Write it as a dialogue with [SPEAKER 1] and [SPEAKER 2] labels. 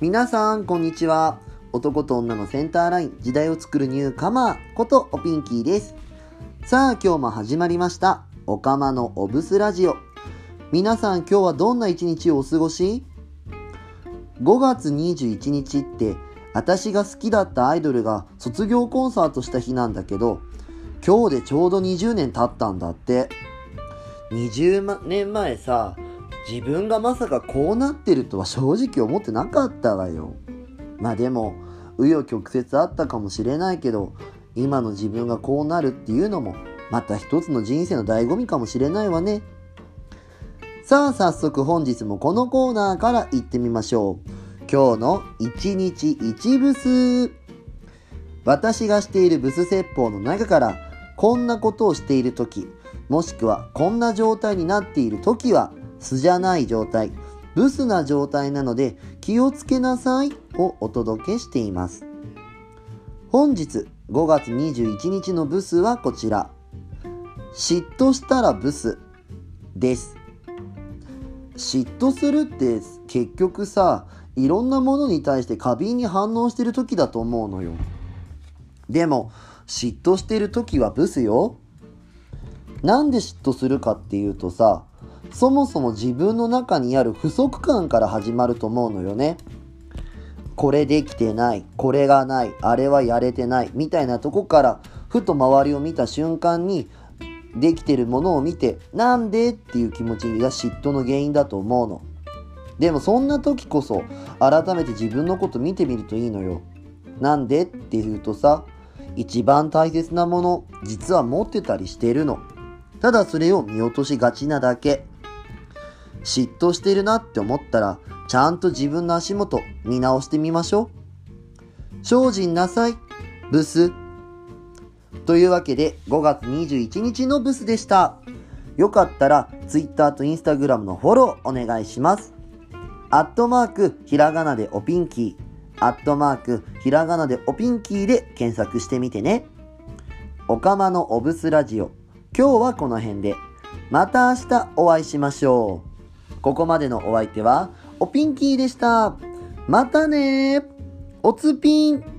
[SPEAKER 1] 皆さんこんにちは。男と女のセンターライン時代を作るニューカマーことおピンキーです。さあ今日も始まりました。おかまのおブスラジオ。皆さん今日はどんな一日をお過ごし？5月21日って私が好きだったアイドルが卒業コンサートした日なんだけど今日でちょうど20年経ったんだって。20年前さ自分がまさかこうなってるとは正直思ってなかったわよ。まあでも紆余曲折あったかもしれないけど今の自分がこうなるっていうのもまた一つの人生の醍醐味かもしれないわね。さあ早速本日もこのコーナーから行ってみましょう。今日の一日一ブス。私がしているブス説法の中からこんなことをしている時もしくはこんな状態になっている時は素じゃない状態。ブスな状態なので気をつけなさい。をお届けしています。本日5月21日のブスはこちら。嫉妬したらブスです。嫉妬するって結局さいろんなものに対して過敏に反応してる時だと思うのよ。でも嫉妬してる時はブスよ。なんで嫉妬するかっていうとさそもそも自分の中にある不足感から始まると思うのよね。これできてないこれがないあれはやれてないみたいなとこからふと周りを見た瞬間にできてるものを見てなんでっていう気持ちが嫉妬の原因だと思うの。でもそんな時こそ改めて自分のこと見てみるといいのよ。なんでって言うとさ一番大切なもの実は持ってたりしてるの。ただそれを見落としがちなだけ。嫉妬してるなって思ったらちゃんと自分の足元見直してみましょう。精進なさいブス。というわけで5月21日のブスでした。よかったら Twitter と Instagram のフォローお願いします。アットマークひらがなでおピンキー。アットマークひらがなでおピンキーで検索してみてね。おかまのおブスラジオ。今日はこの辺で。また明日お会いしましょう。ここまでのお相手はおピンキーでした。またねおつぴん。